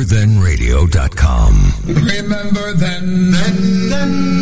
RememberThenRadio.com. Remember then, then, then,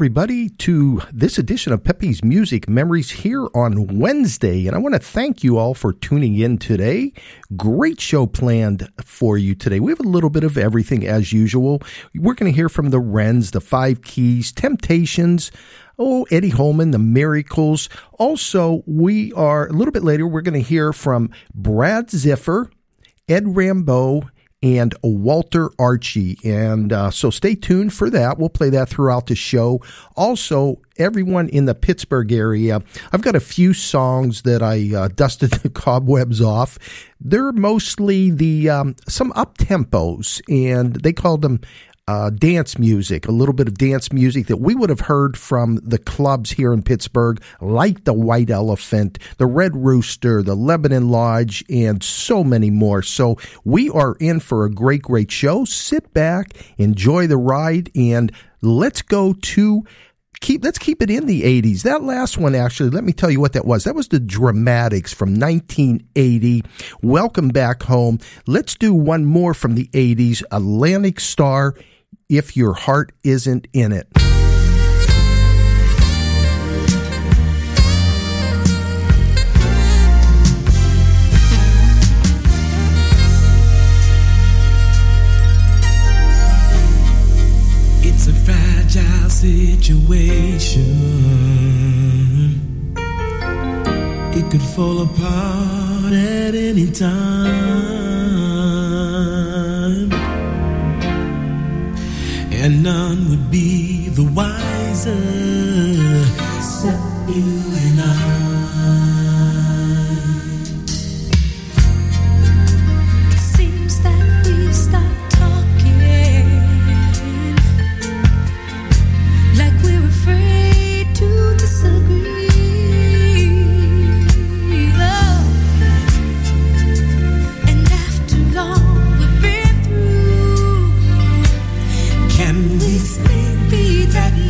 everybody to this edition of Pepe's Music Memories here on Wednesday. And I want to thank you all for tuning in today. Great show planned for you today. We have a little bit of everything as usual. We're going to hear from the Wrens, the Five Keys, Temptations, Oh, Eddie Holman, the Miracles. Also, we are a little bit later, we're going to hear from Brad Ziffer, Ed Rambeau, and Walter Archie. And uh, so stay tuned for that. We'll play that throughout the show. Also, everyone in the Pittsburgh area, I've got a few songs that I uh, dusted the cobwebs off. They're mostly the um, some up tempos, and they called them uh, dance music, a little bit of dance music that we would have heard from the clubs here in Pittsburgh, like the White Elephant, the Red Rooster, the Lebanon Lodge, and so many more. So we are in for a great, great show. Sit back, enjoy the ride, and let's go to keep let's keep it in the 80s. That last one actually, let me tell you what that was. That was the Dramatics from 1980. Welcome back home. Let's do one more from the 80s, Atlantic Starr if your heart isn't in it. Situation. It could fall apart at any time and none would be the wiser except you that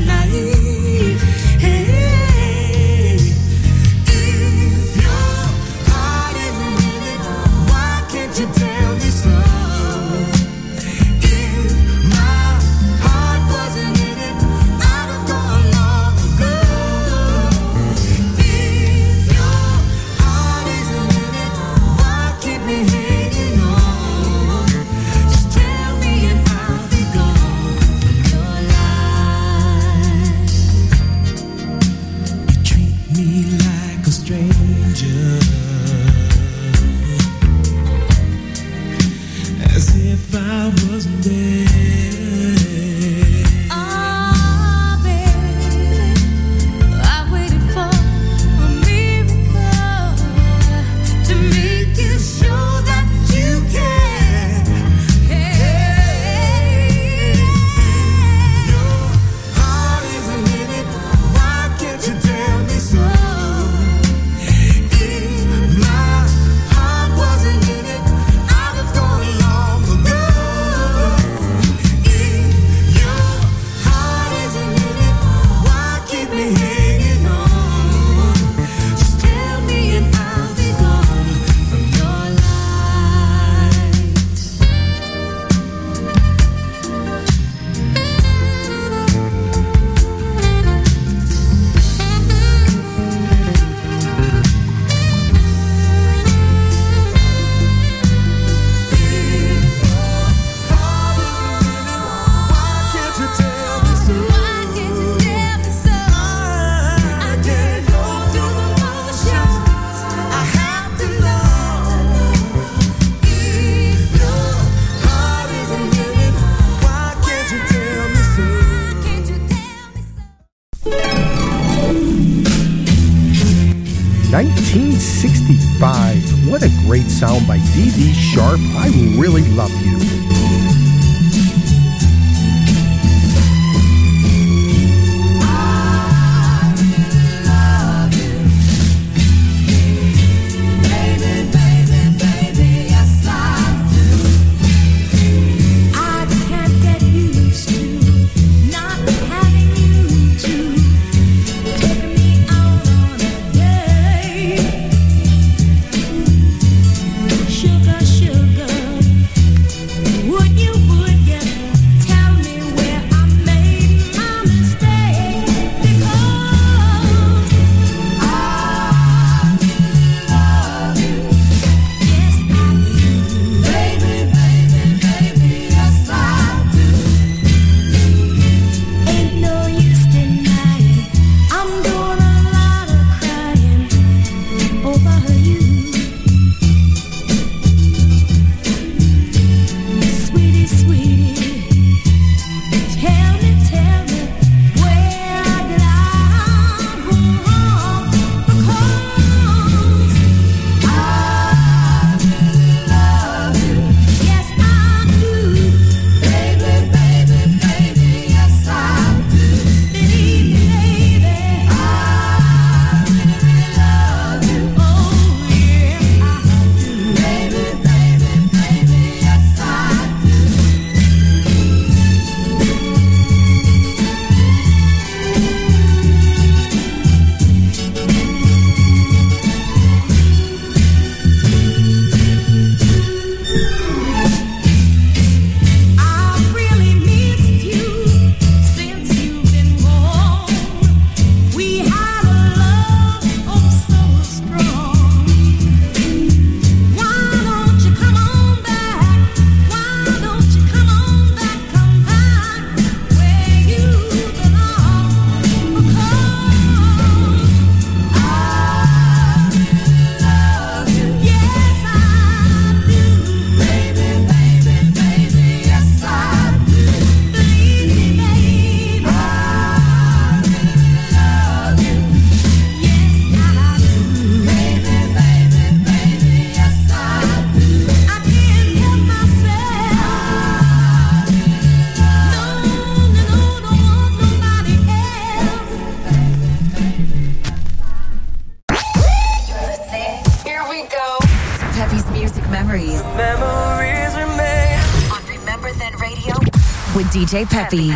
DJ Peppy.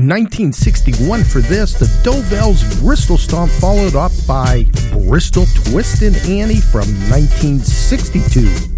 1961 for this. The Dovells Bristol Stomp followed up by Bristol Twistin' Annie from 1962.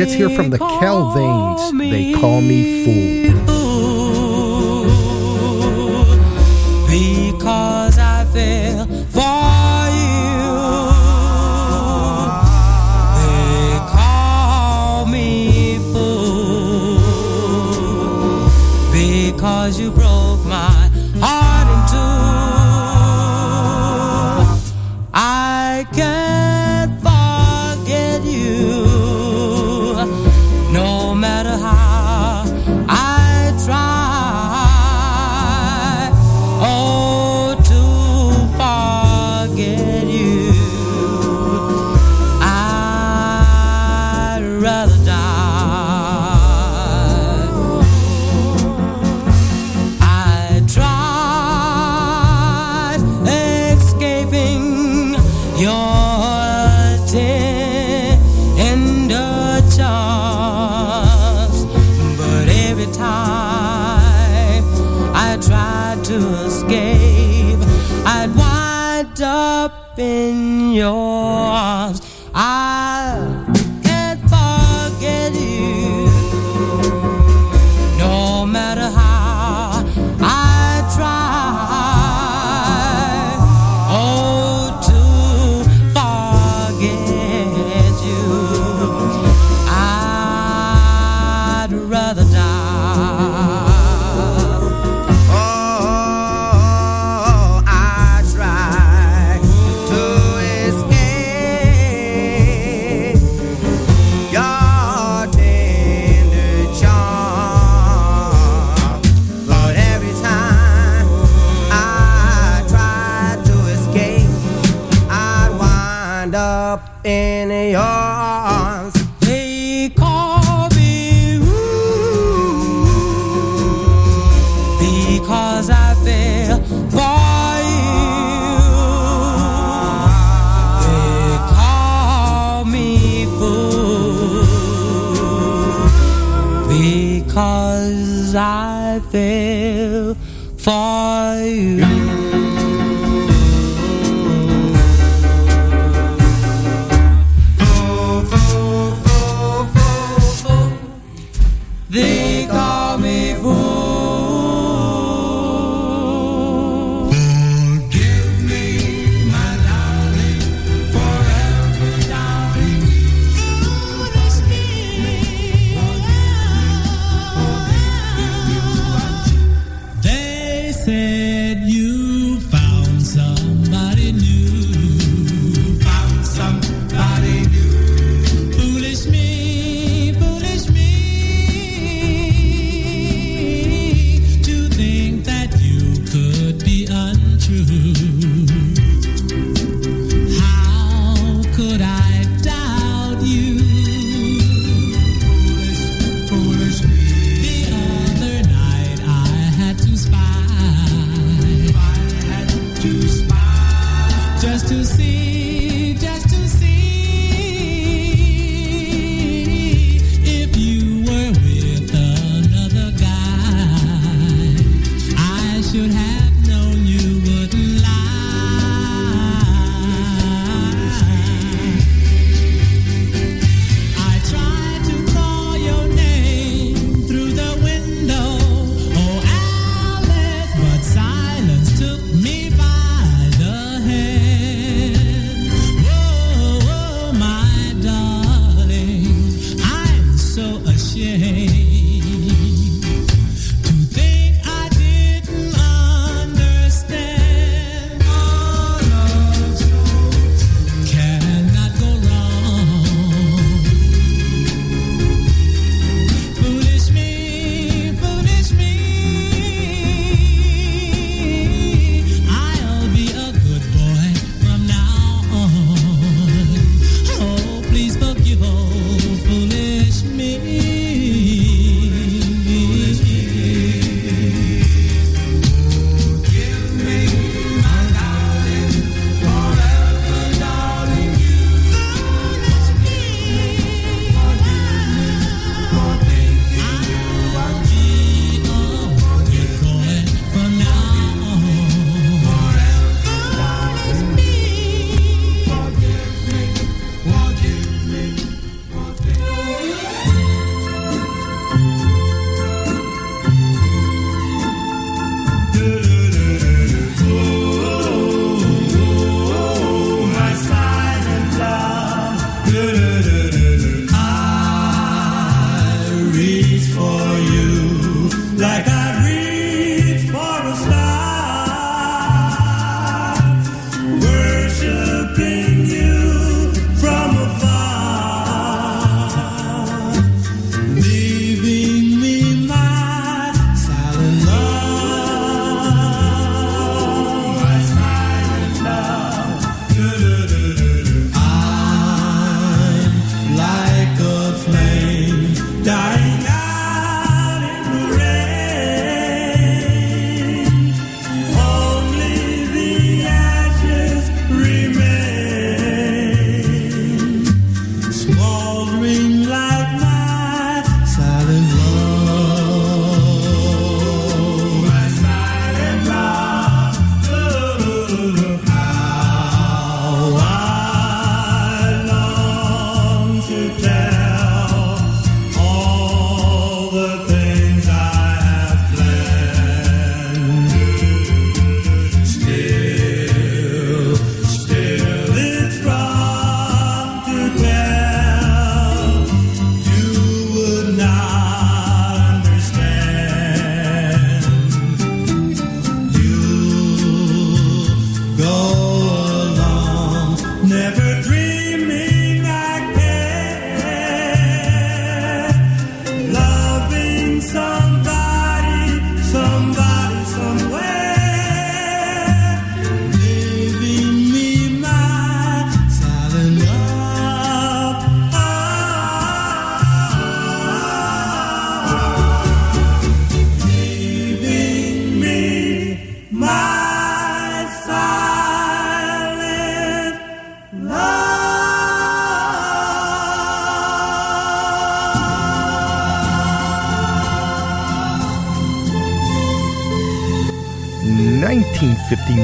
Let's hear from the Calvanes. They call me fool.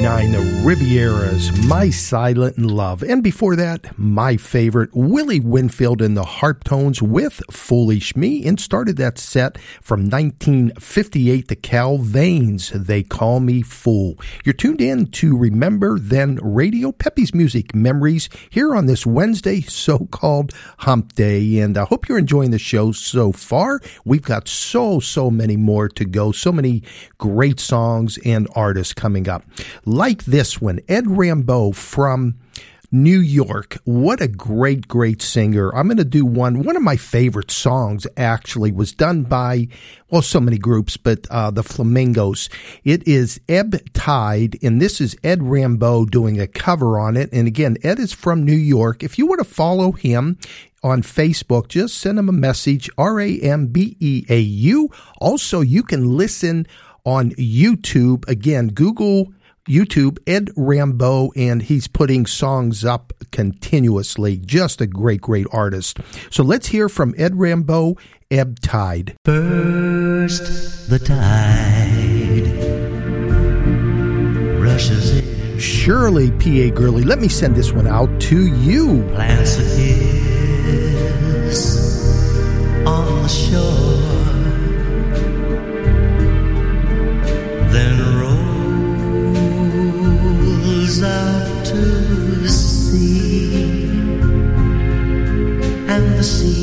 1959, the Rivieras, My Silent Love. And before that, my favorite, Willie Winfield and the Harptones with Foolish Me, and started that set from 1958, the Calvanes, They Call Me Fool. You're tuned in to Remember Then Radio, Peppy's Music Memories, here on this Wednesday, so called Hump Day. And I hope you're enjoying the show so far. We've got so, so many more to go, so many great songs and artists coming up. Like this one, Ed Rambeau from New York. What a great, great singer. I'm going to do one. One of my favorite songs actually was done by, well, so many groups, but uh, the Flamingos. It is Ebb Tide, and this is Ed Rambeau doing a cover on it. And again, Ed is from New York. If you want to follow him, on Facebook, just send him a message, R A M B E A U. Also, you can listen on YouTube. Again, Google YouTube, Ed Rambeau, and he's putting songs up continuously. Just a great, great artist. So let's hear from Ed Rambeau, Ebb Tide. First, the tide rushes in, Shirley P.A. Gurley, let me send this one out to you. plants a kiss on the shore, the sea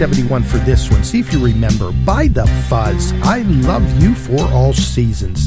1971 for this one. See if you remember. By the Fuzz, I Love You for All Seasons.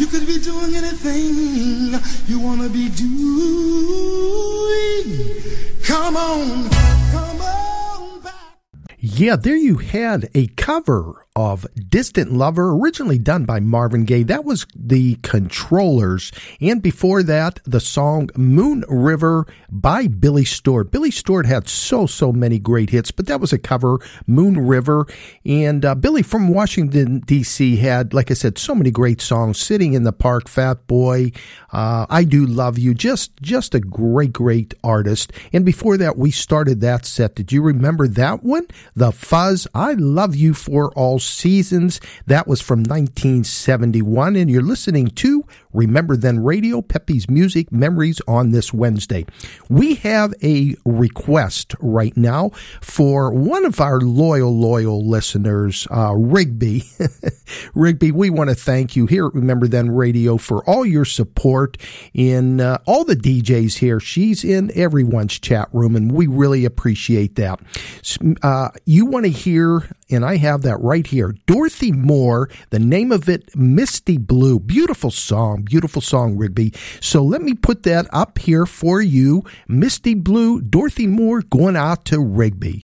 You could be doing anything you wanna be doing. Come on, come on back. Yeah, there you had a cover of Distant Lover, originally done by Marvin Gaye. That was the Controllers. And before that, the song Moon River by Billy Stewart. Billy Stewart had so, so many great hits, but that was a cover, Moon River. And uh, Billy from Washington, D.C. had, like I said, so many great songs. Sitting in the Park, Fat Boy, uh, I Do Love You. Just, just a great, great artist. And before that, we started that set. Did you remember that one? The Fuzz, I Love You for All Seasons. That was from 1971. And you're listening to Remember Then Radio, Pepe's Music Memories on this Wednesday. We have a request right now for one of our loyal, loyal listeners, uh, Rigby. Rigby, we want to thank you here at Remember Then Radio for all your support in uh, all the DJs here. She's in everyone's chat room, and we really appreciate that. Uh, you want to hear, and I have that right here Dorothy Moore, the name of it, Misty Blue. Beautiful song, beautiful song, Rigby. So let me put that up here for you. Misty Blue, Dorothy Moore going out to Rigby.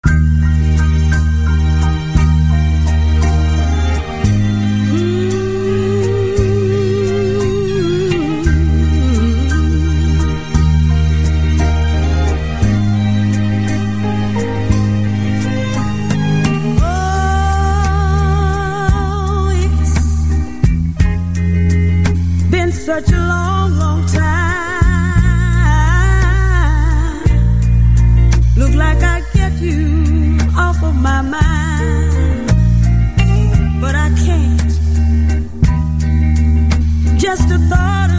Just a thought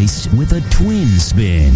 with a twin spin.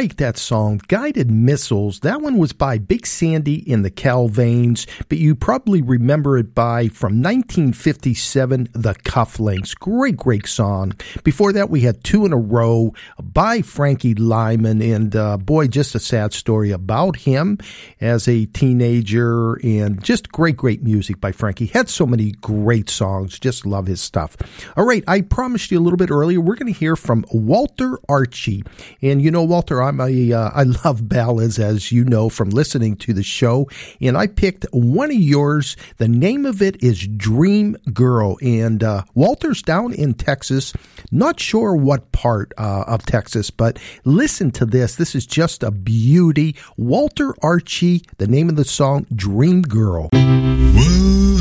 Liked that song, Guided Missiles. That one was by Big Sandy in the Calvanes, but you probably remember it by from 1957, The Cufflinks. Great, great song. Before that, we had two in a row by Frankie Lymon, and uh, boy, just a sad story about him as a teenager, and just great, great music by Frankie. Had so many great songs. Just love his stuff. All right, I promised you a little bit earlier. We're going to hear from Walter Archie, and you know, Walter, I'm a uh, I love ballads, as you know from listening to the show, and I picked one of yours. The name of it is Dream Girl, and uh, Walter's down in Texas. Not sure what part uh, of Texas, but listen to this. This is just a beauty. Walter Archie, the name of the song, Dream Girl. Whoa,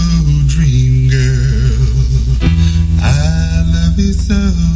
dream girl, I love you so.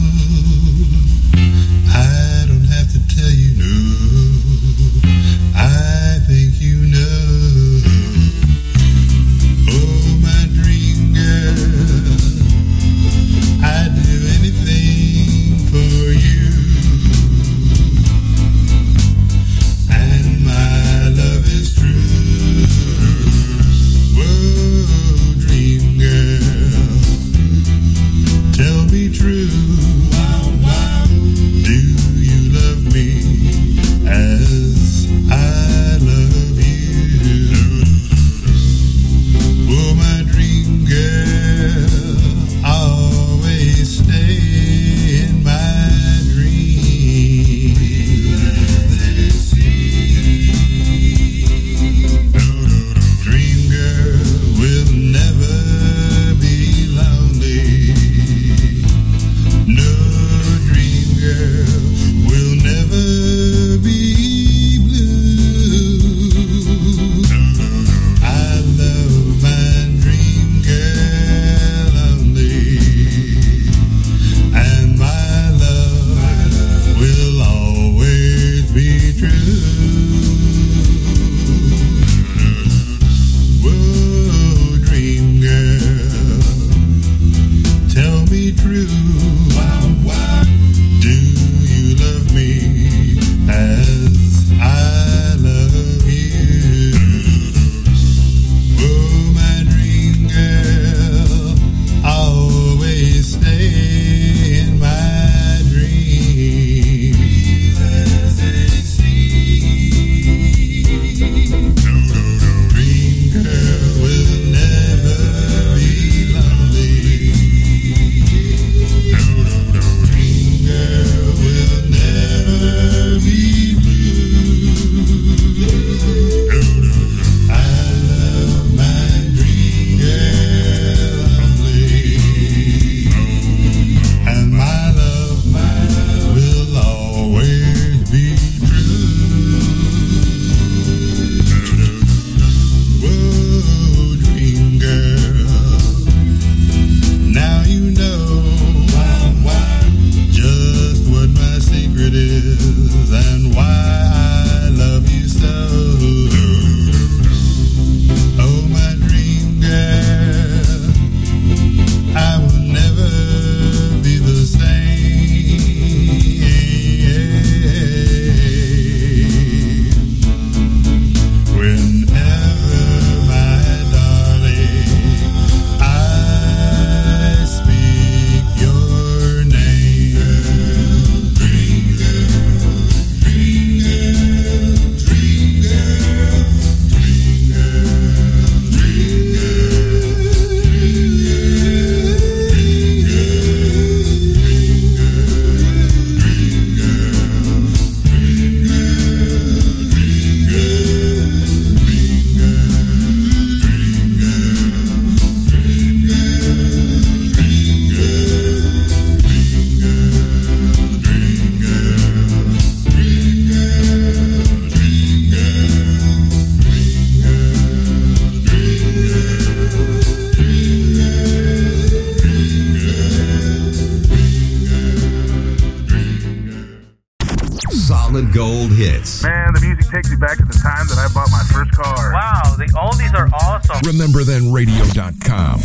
RememberThenRadio.com.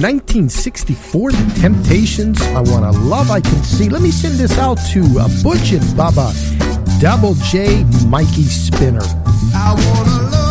Nineteen sixty four, The Temptations. I want a love. I can see. Let me send this out to uh, Butch and Baba, Double J, Mikey Spinner. I want a love.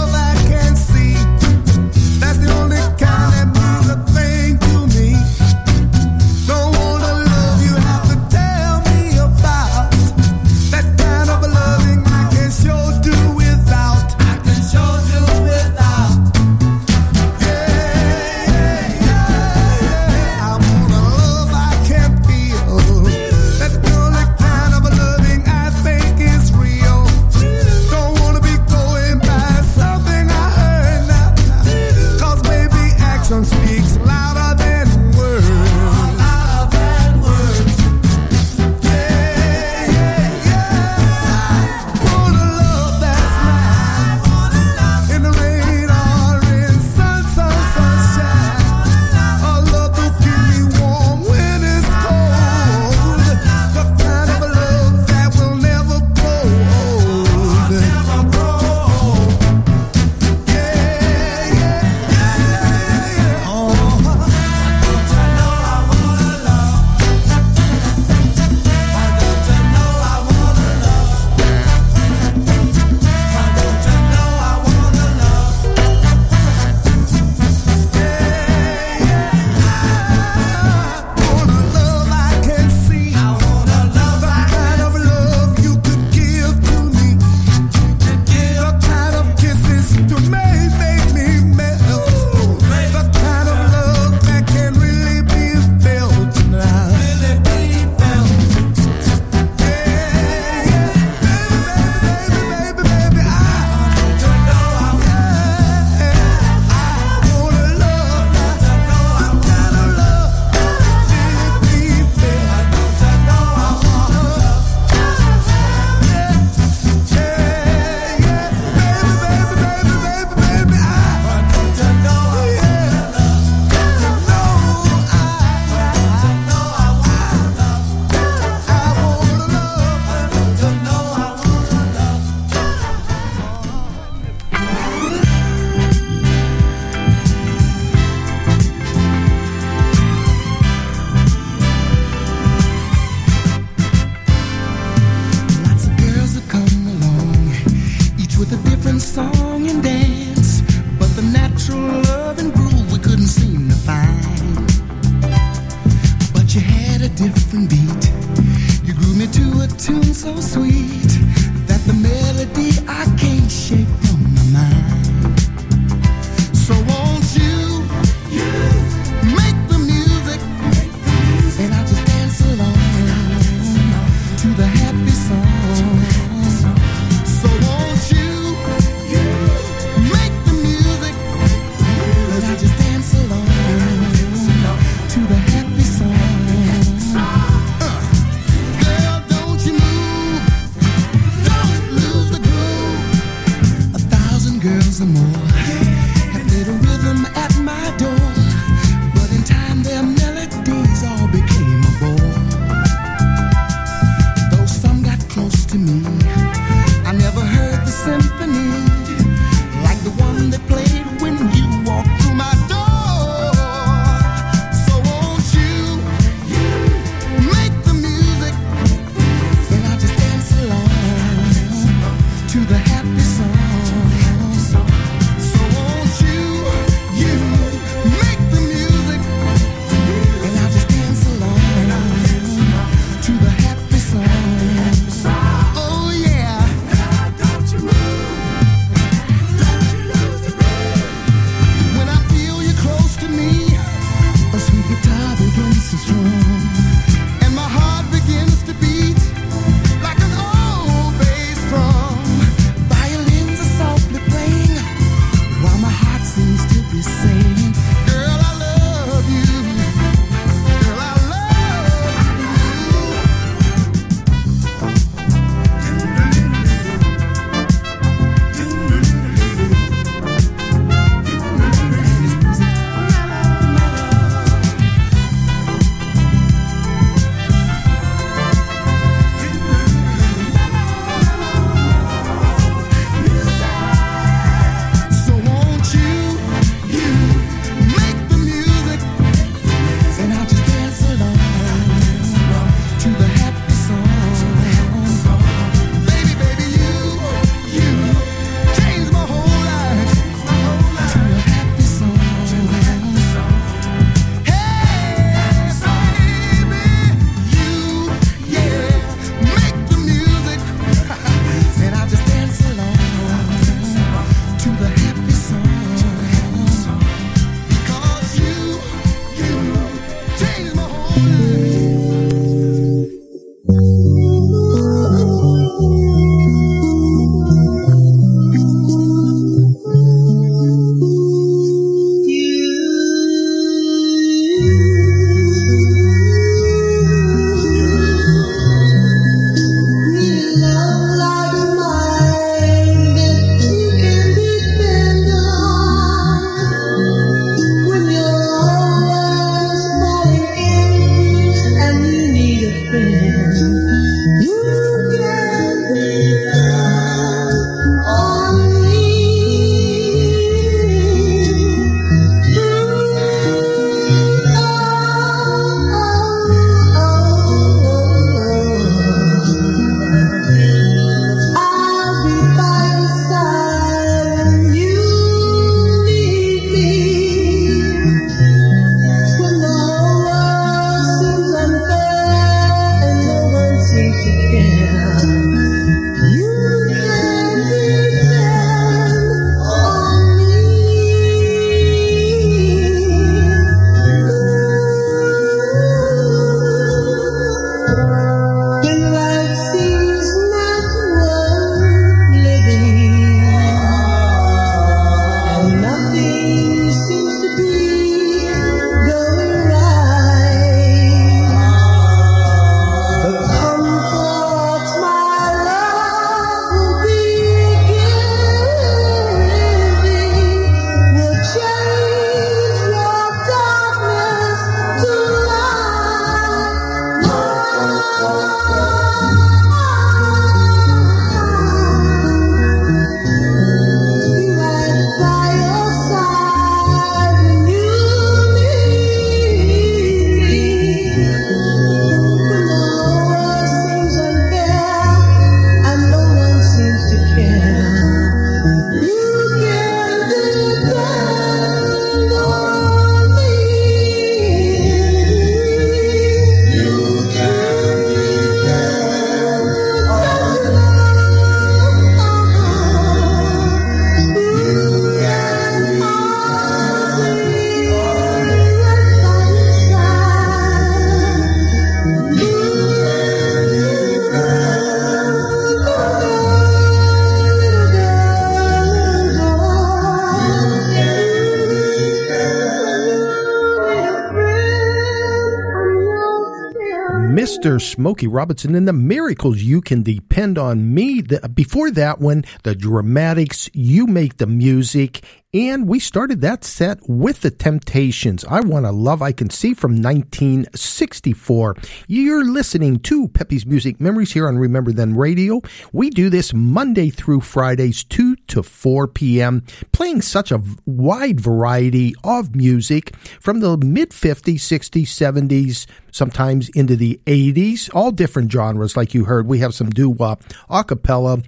Mr. Smokey Robinson and the Miracles. You can depend on me. Before that one, the Dramatics. You make the music. And we started that set with the Temptations. I Want to Love I Can See from 1964. You're listening to Pepe's Music Memories here on Remember Then Radio. We do this Monday through Fridays, 2 to 4 p.m., playing such a wide variety of music from the mid 50s, 60s, 70s, sometimes into the 80s, all different genres like you heard. We have some doo-wop, a cappella,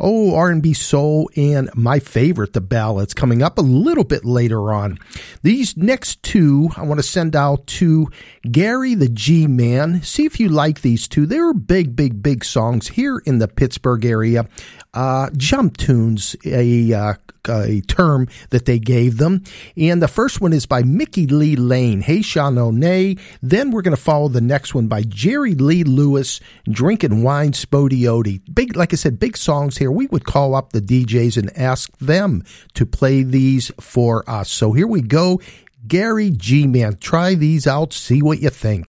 Oh, R&B soul and my favorite, the ballads coming up a little bit later on. These next two I want to send out to Gary the G-Man. See if you like these two. They're big, big, big songs here in the Pittsburgh area. Uh, jump tunes, a, uh, a term that they gave them. And the first one is by Mickey Lee Lane, Hey Sah-Lo-Ney. Then we're going to follow the next one by Jerry Lee Lewis, Drinking Wine Spo-Dee-O-Dee. Big, like I said, big songs here. We would call up the DJs and ask them to play these for us. So here we go. Gary G Man, try these out, see what you think.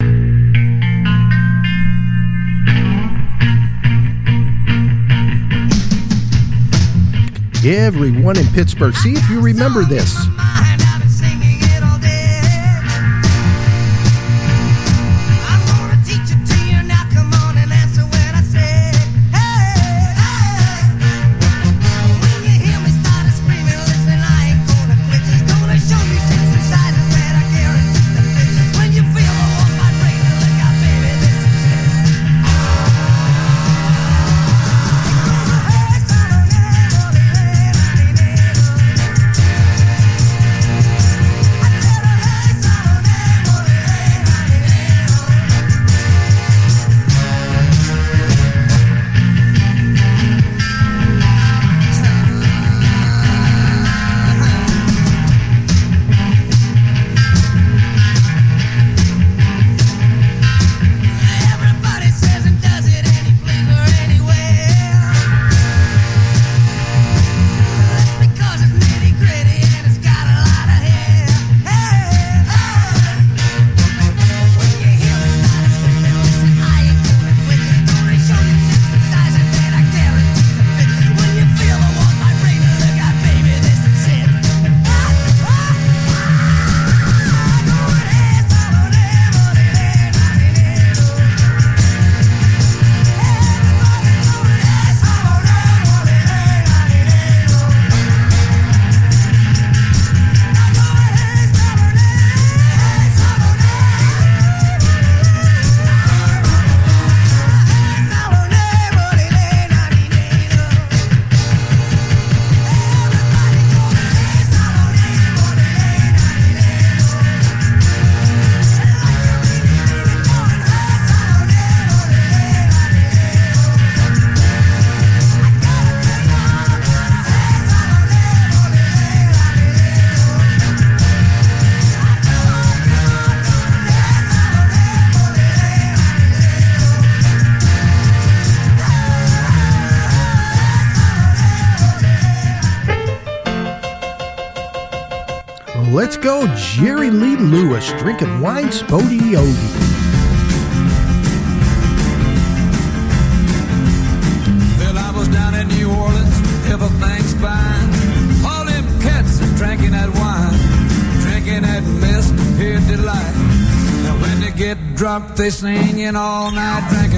Everyone in Pittsburgh, see if you remember this. When they get drunk, they singing all night, drinking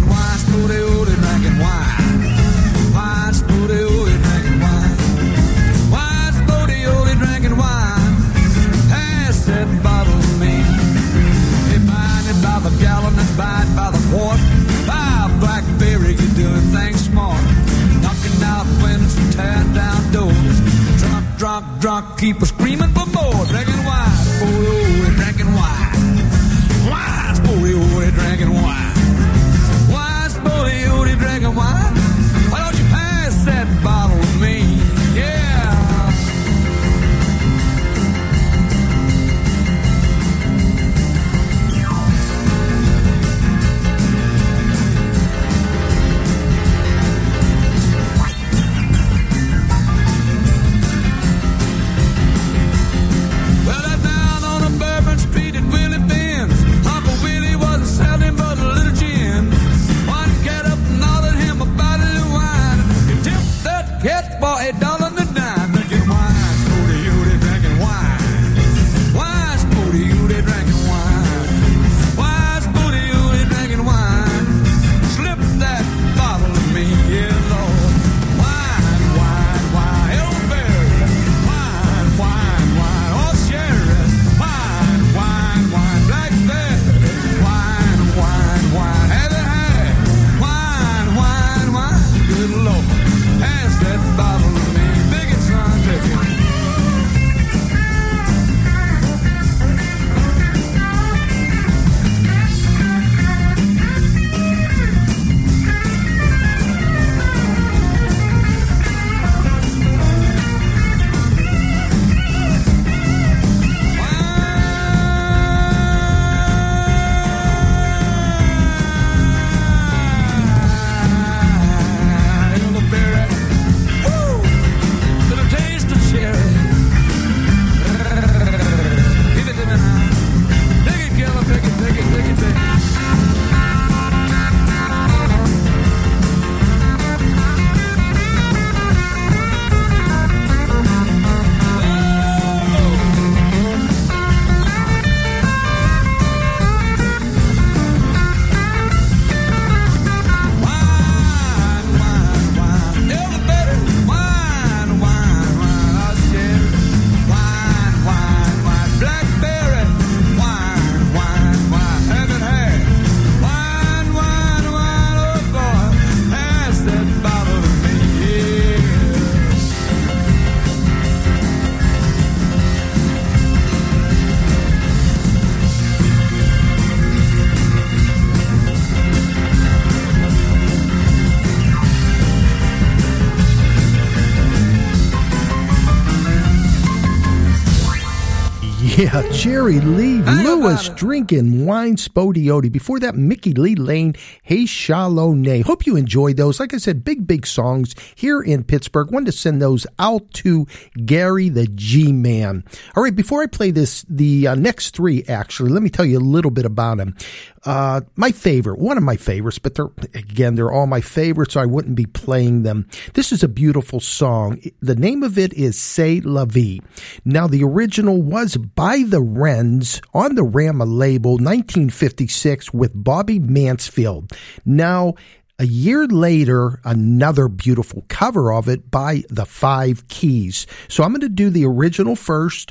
Yeah, Jerry Lee Lewis drinking wine Spo-Dee-O-Dee. Before that, Mickey Lee Lane, Hey Shalom Hope you enjoyed those. Like I said, big, big songs here in Pittsburgh. Wanted to send those out to Gary the G Man. All right, before I play this, the uh, next three, actually, let me tell you a little bit about him. Uh, my favorite, one of my favorites, but they're, again, they're all my favorites, so I wouldn't be playing them. This is a beautiful song. The name of it is C'est La Vie. Now, the original was by the Wrens on the Rama label, 1956, with Bobby Mansfield. Now, a year later, another beautiful cover of it by the Five Keys. So I'm going to do the original first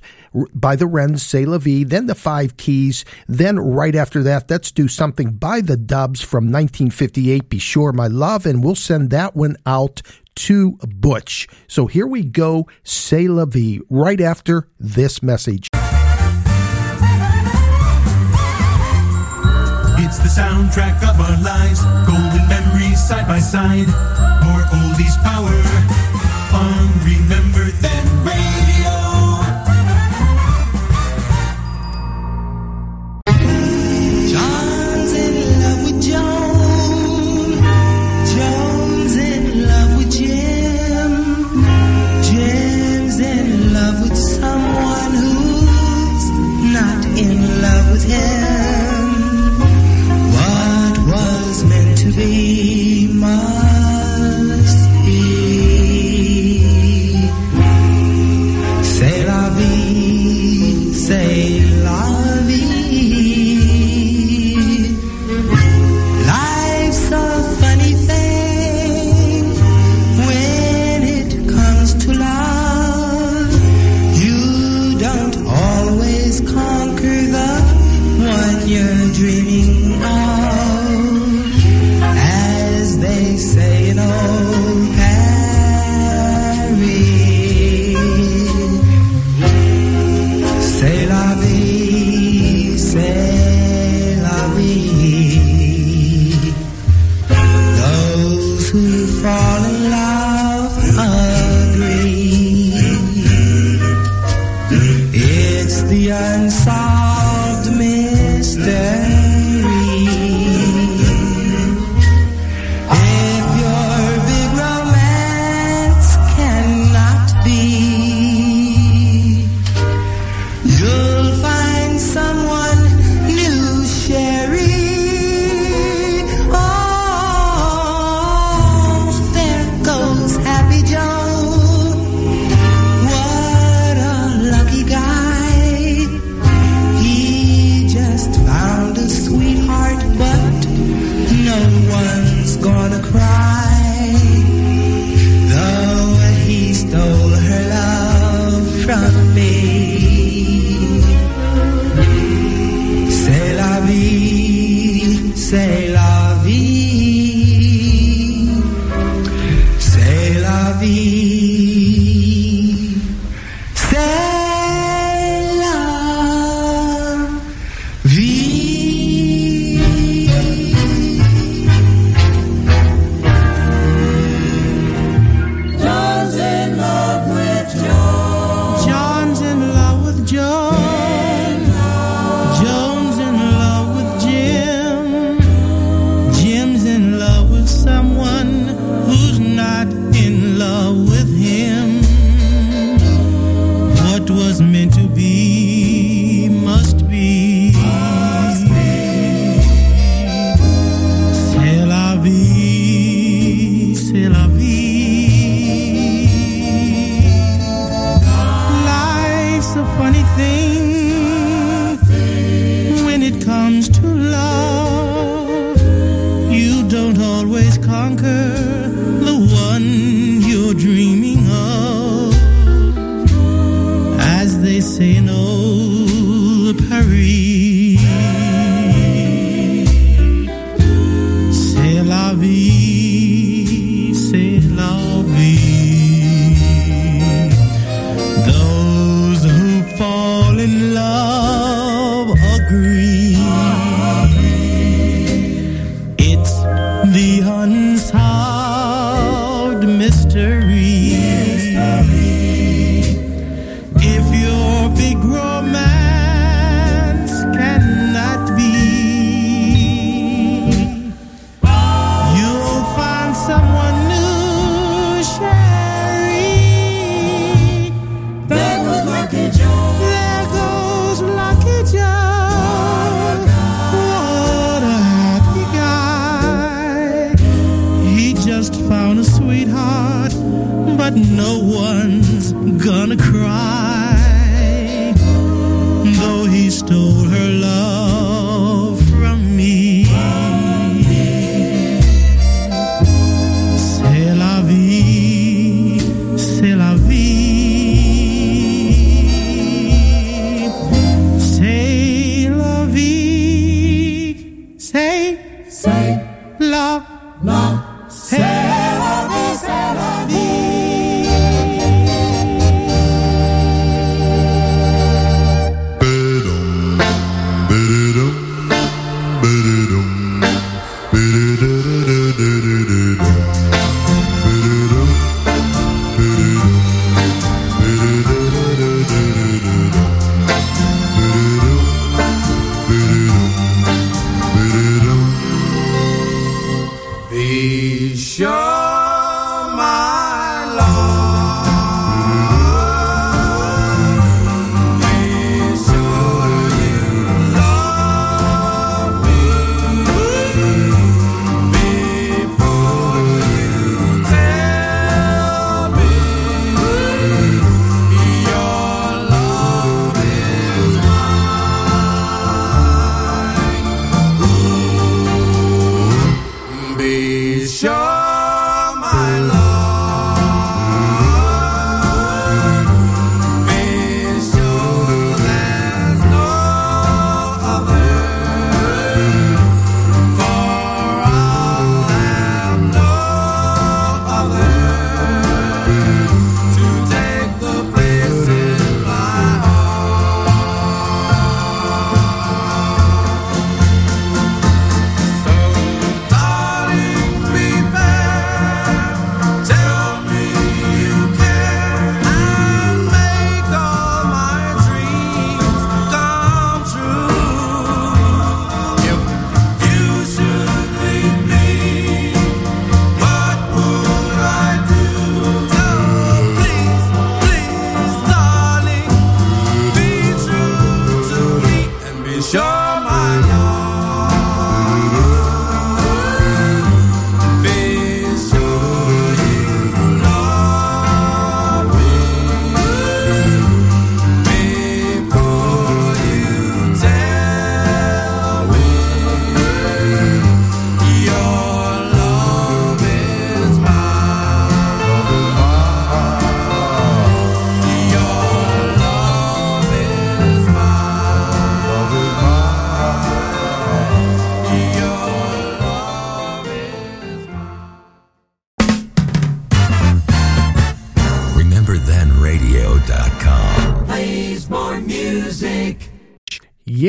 by the Wrens, C'est La Vie, then the Five Keys. Then right after that, let's do something by the Dubs from 1958, Be Sure My Love, and we'll send that one out to Butch. So here we go, C'est La Vie, right after this message. It's the soundtrack of our lives, golden memories side by side. More oldies power on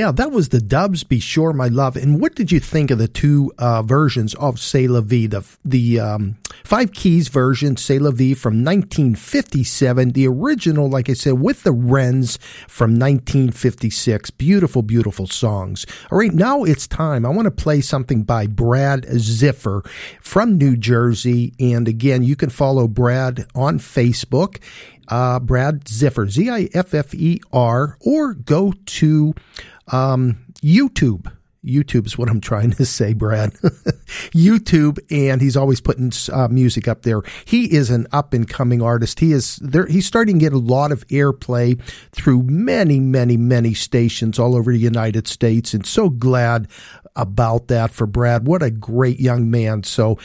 Yeah, that was the Dubs. Be sure, my love. And what did you think of the two uh, versions of C'est la vie? The the um, five keys version, C'est la vie from 1957. The original, like I said, with the Wrens from 1956. Beautiful, beautiful songs. All right, now it's time. I want to play something by Brad Ziffer from New Jersey. And again, you can follow Brad on Facebook uh, Brad Ziffer, Z I F F E R, or go to um, YouTube. YouTube is what I'm trying to say, Brad. YouTube, and he's always putting uh, music up there. He is an up and coming artist. He is there. He's starting to get a lot of airplay through many, many, many stations all over the United States, and so glad about that for Brad. What a great young man. So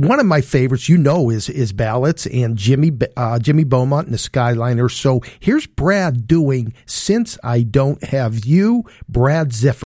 one of my favorites, you know, is is ballads and Jimmy uh, Jimmy Beaumont and the Skyliners. So here's Brad doing "Since I Don't Have You." Brad Ziffer.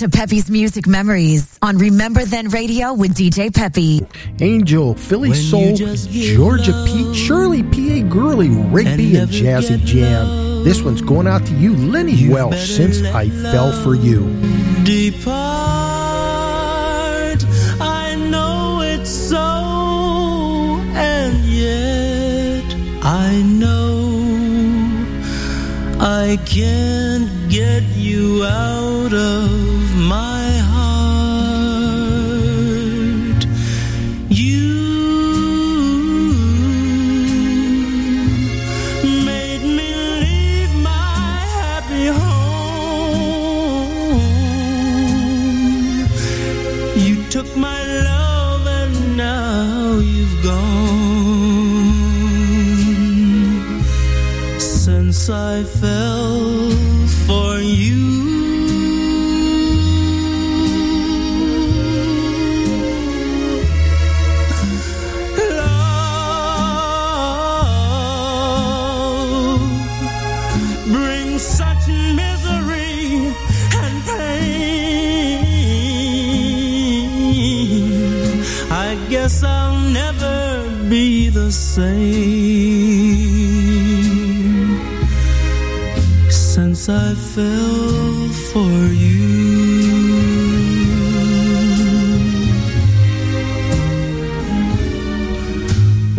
To Peppy's Music Memories on Remember Then Radio with DJ Peppy. Angel, Philly When Soul, just give Georgia Pete, Shirley P.A. Gurley, Rigby, and Jazzy Jam. This one's going out to you, Lenny Welch, since I fell for you. depart. I know it's so, and yet I know I can't get you out of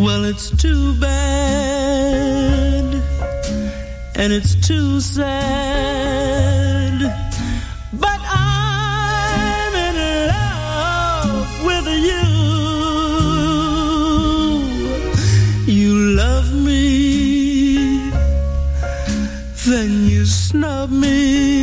Well, it's too bad, and it's too sad. But I'm in love with you. You love me, then you snub me.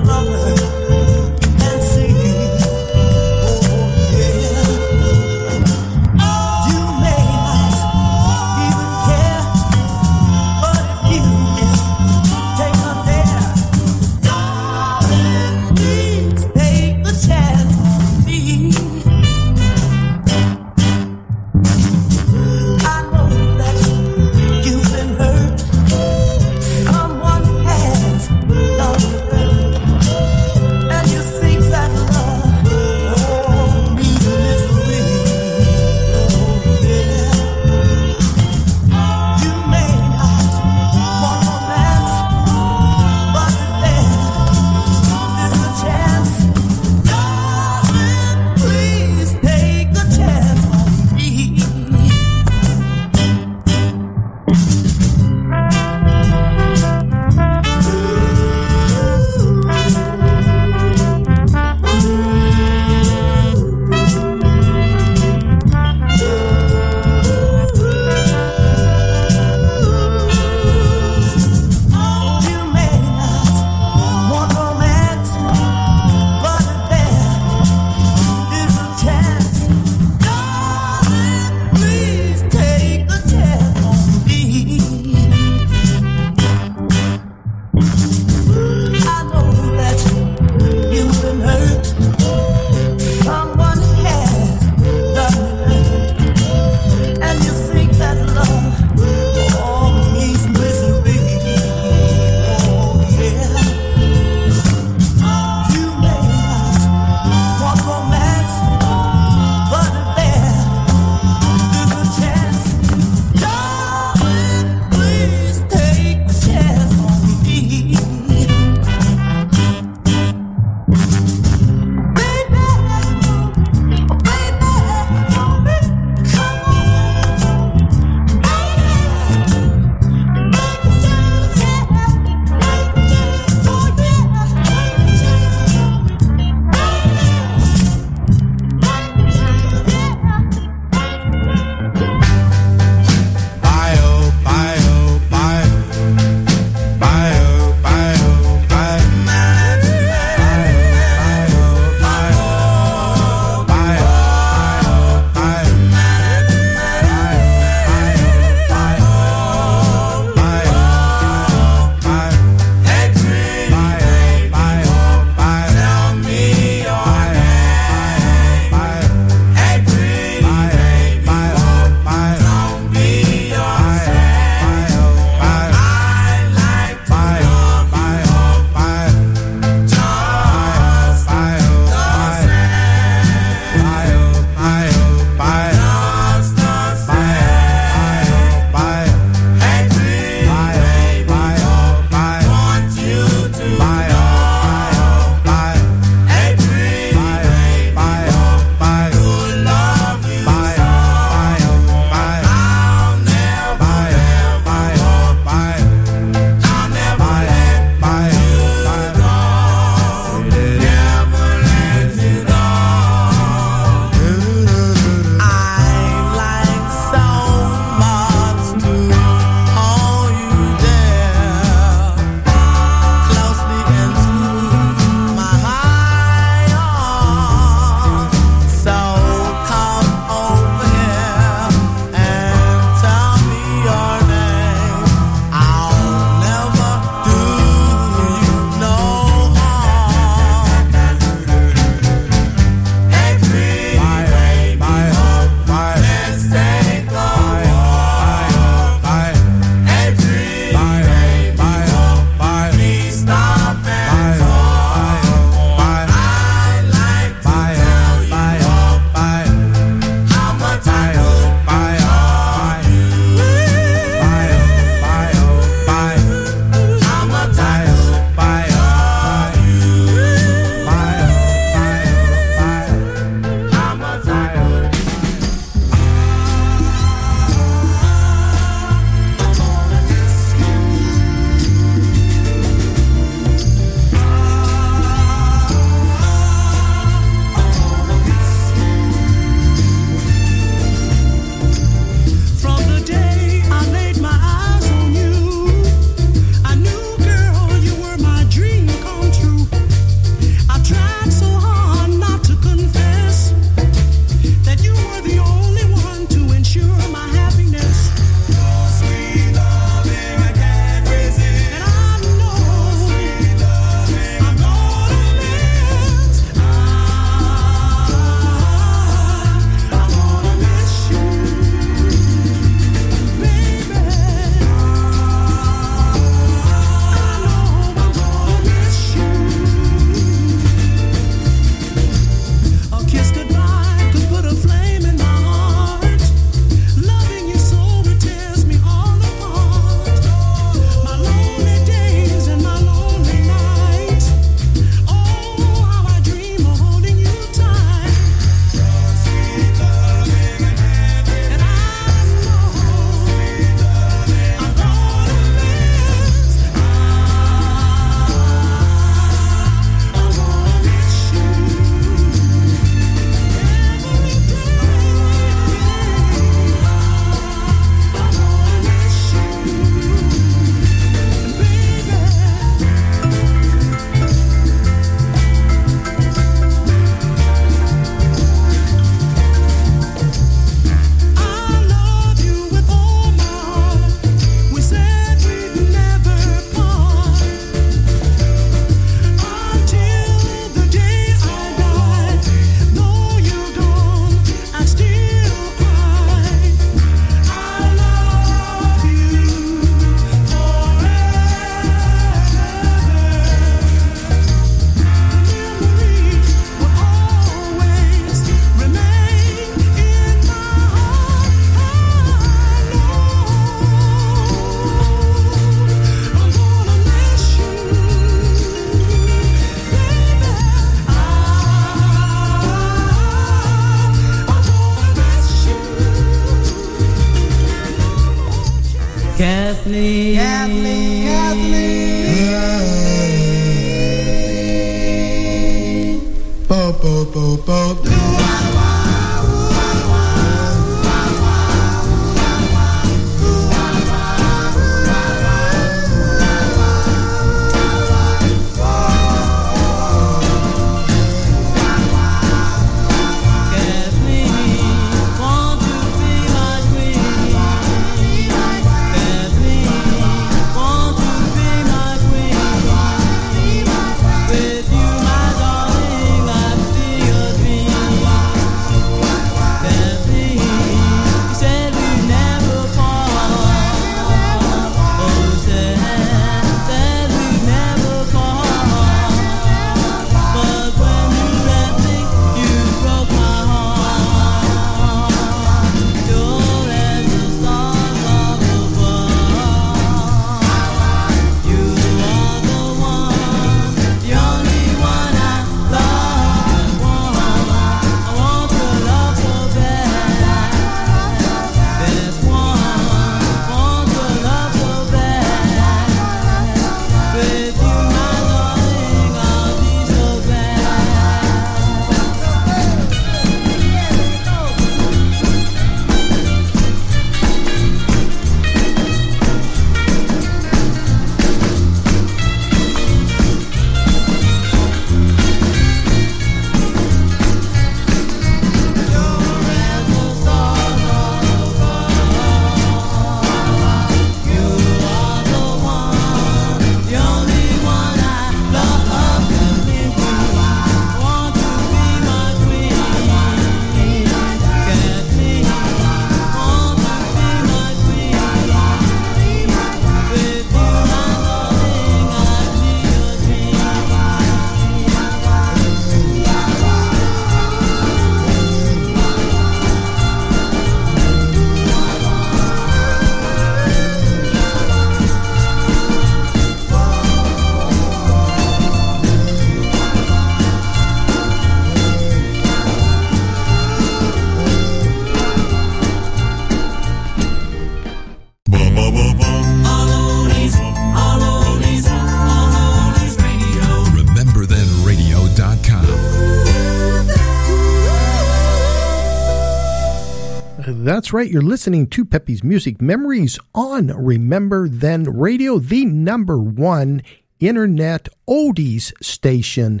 That's right. You're listening to Pepe's Music Memories on Remember Then Radio, the number one internet oldies station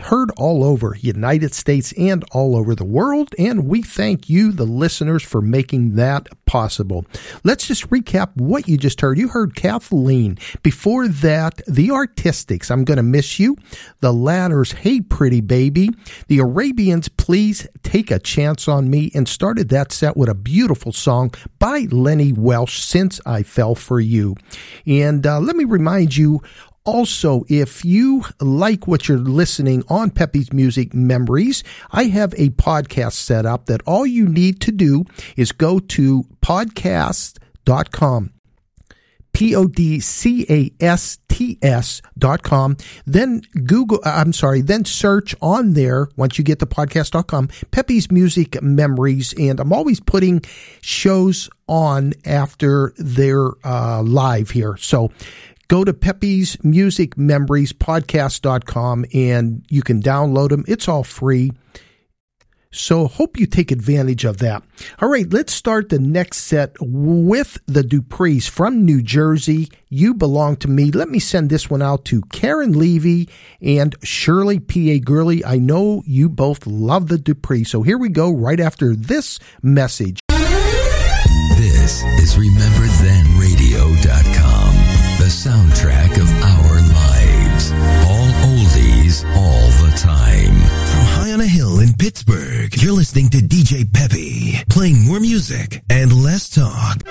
heard all over United States and all over the world and we thank you the listeners for making that possible. Let's just recap what you just heard. You heard Kathleen. Before that, the Artistics, I'm going to miss you. The Ladders, Hey Pretty Baby. The Arabians, Please Take a Chance on Me and started that set with a beautiful song by Lenny Welch, Since I Fell for You. And uh, let me remind you also, if you like what you're listening on Pepe's Music Memories, I have a podcast set up that all you need to do is go to podcast.com. P O D C A S T S dot com. Then Google, uh, I'm sorry, then search on there once you get to podcast.com, Pepe's Music Memories. And I'm always putting shows on after they're uh, live here. So go to Pepe's Music Memories podcast.com and you can download them. It's all free. So hope you take advantage of that. All right, let's start the next set with the Duprees from New Jersey. You belong to me. Let me send this one out to Karen Levy and Shirley P.A. Gurley. I know you both love the Dupree. So here we go right after this message. This is RememberThenRadio.com, the soundtrack of our lives. All oldies, all the time. From high on a hill in Pittsburgh, you're listening to DJ Peppy, playing more music and less talk.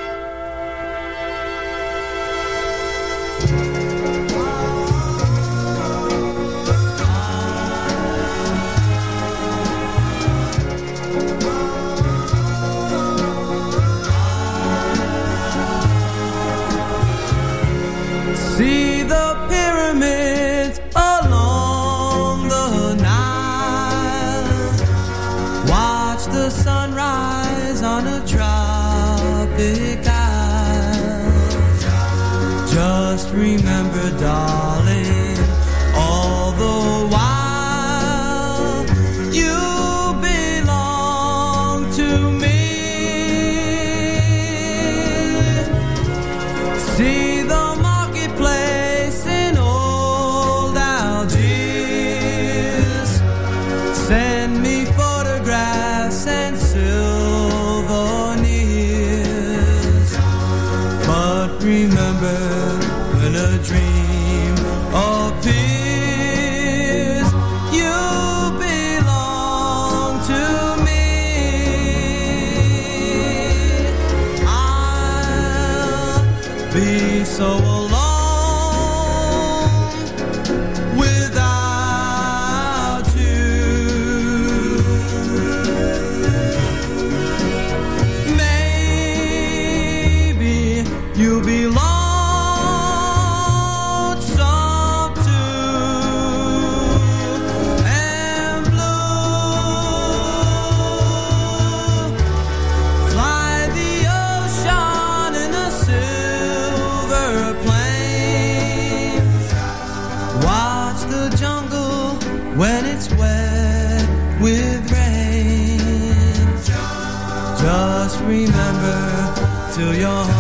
Till you're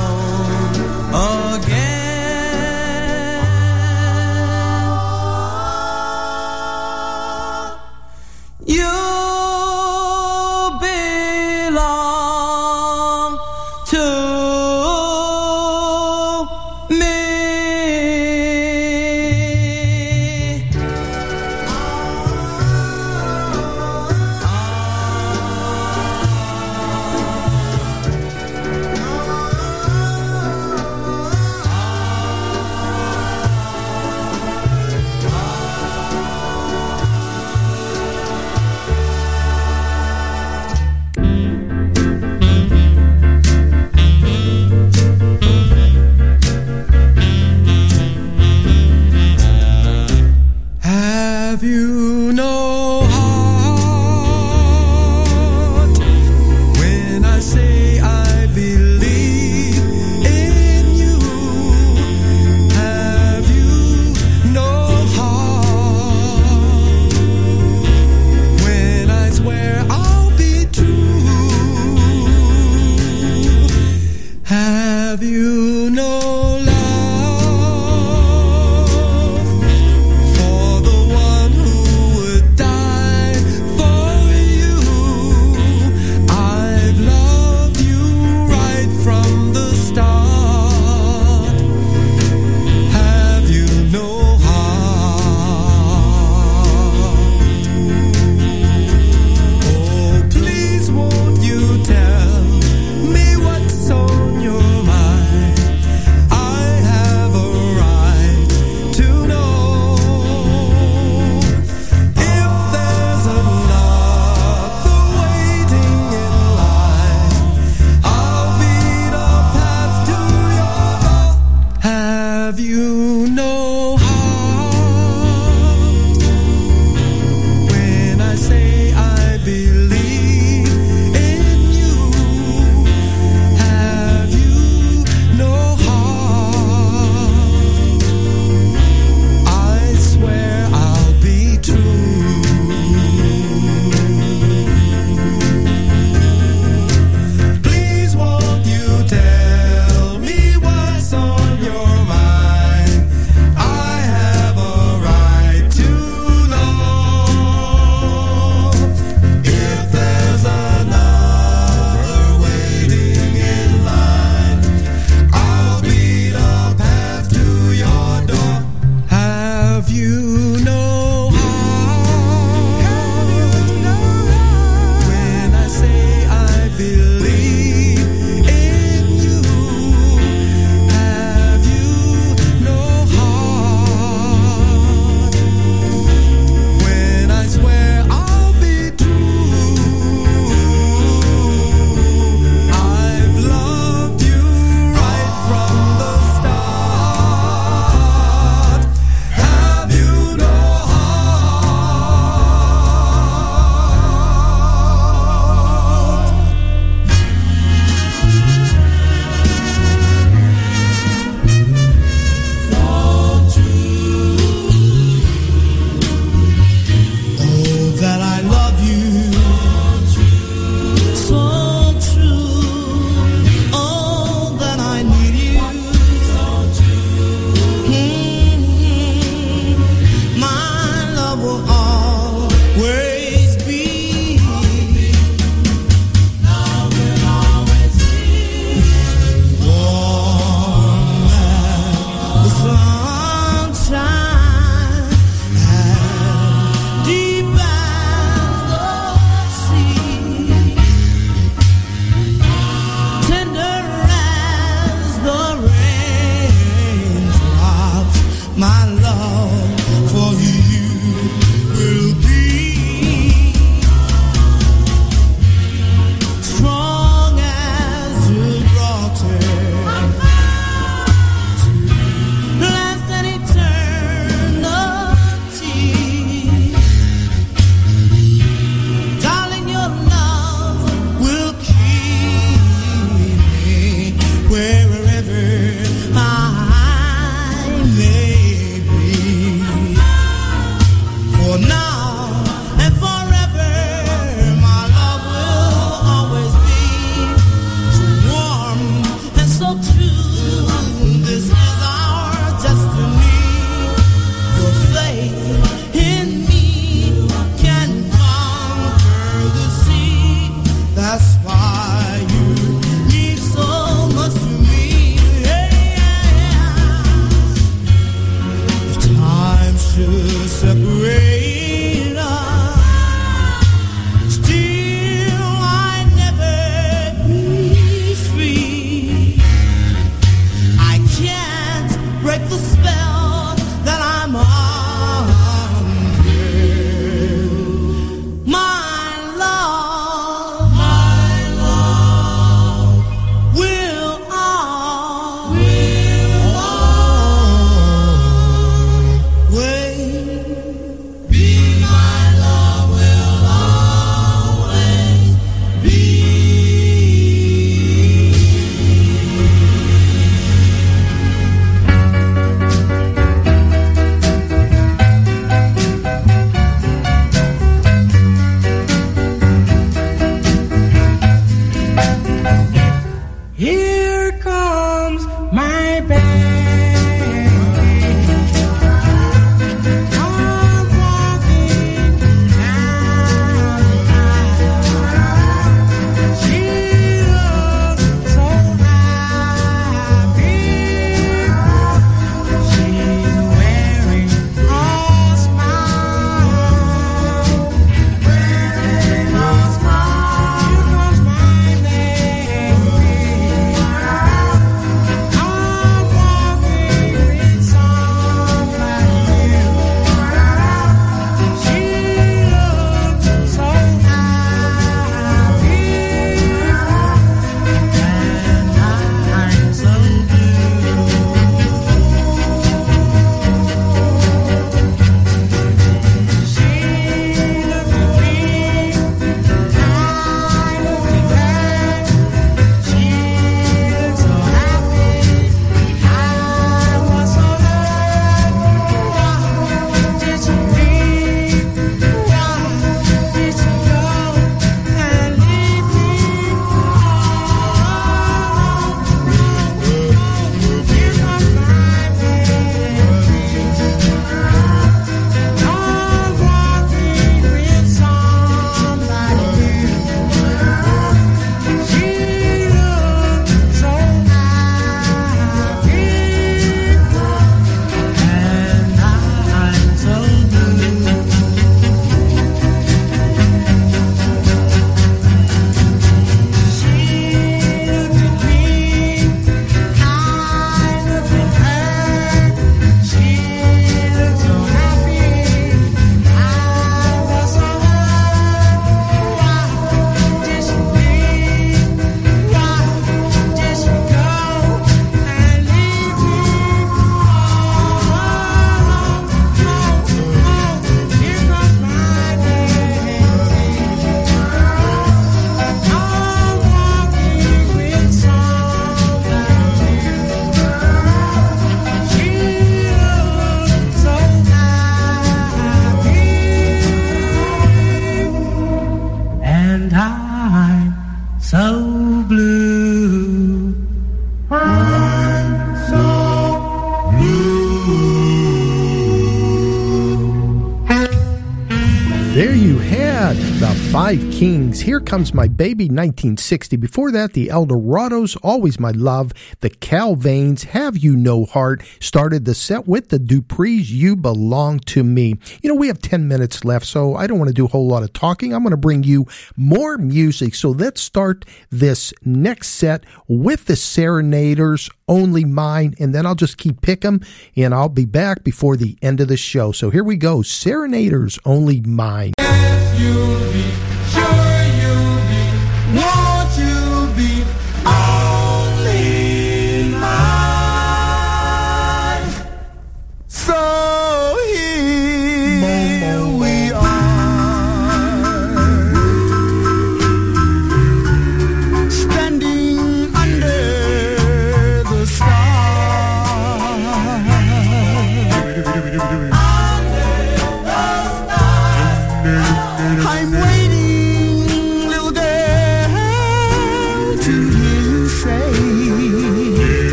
Here Comes My Baby 1960. Before that, the Eldorados, Always My Love, the Calvanes, Have You No Heart, started the set with the Duprees, You Belong to Me. You know, we have 10 minutes left, so I don't want to do a whole lot of talking. I'm going to bring you more music. So let's start this next set with the Serenaders, Only Mine, and then I'll just keep picking and I'll be back before the end of the show. So here we go Serenaders, Only Mine.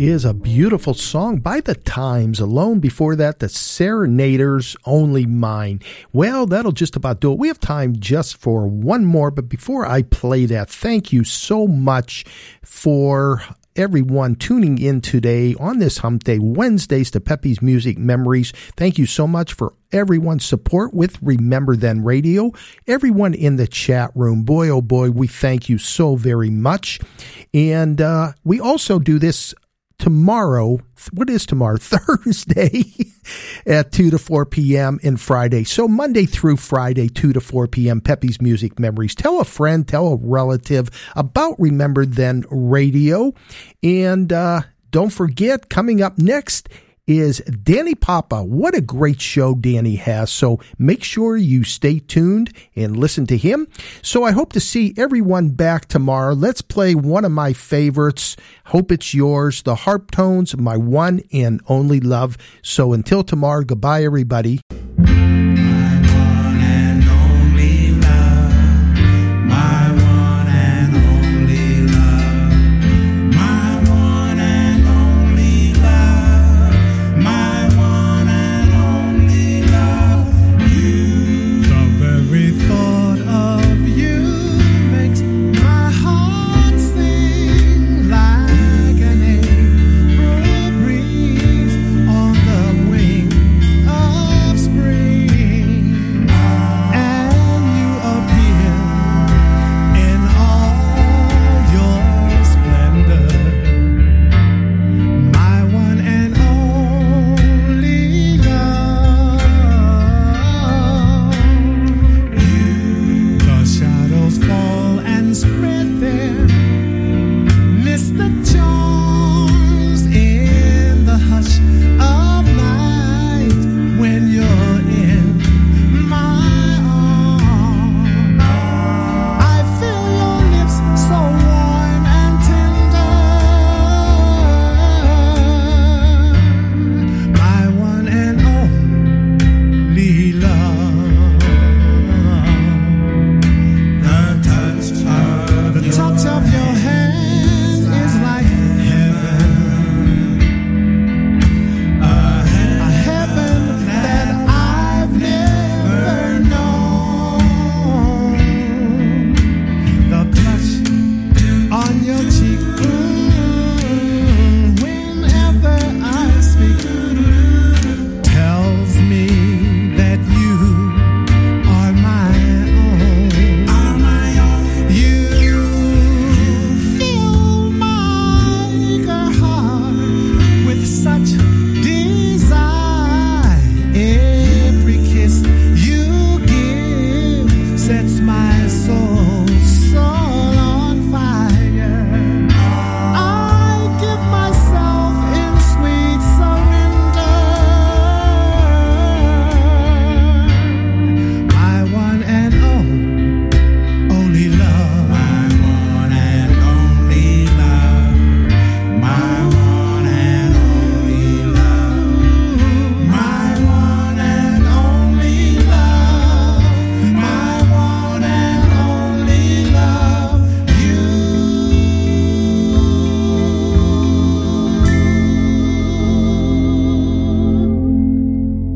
Is a beautiful song by the Times. Alone before that, the Serenaders, Only Mine. Well, that'll just about do it. We have time just for one more, but before I play that, thank you so much for everyone tuning in today on this Hump Day, Wednesdays to Pepe's Music Memories. Thank you so much for everyone's support with Remember Then Radio. Everyone in the chat room, boy oh boy, we thank you so very much. And uh, we also do this tomorrow. What is tomorrow? Thursday at 2 to 4 p.m. and Friday. So Monday through Friday, 2 to 4 p.m. Pepe's Music Memories. Tell a friend, tell a relative about Remember Then Radio. And uh, don't forget, coming up next is Danny Papa. What a great show Danny has. So make sure you stay tuned and listen to him. So I hope to see everyone back tomorrow. Let's play one of my favorites. Hope it's yours. The Harptones, my one and only love. So until tomorrow, goodbye everybody.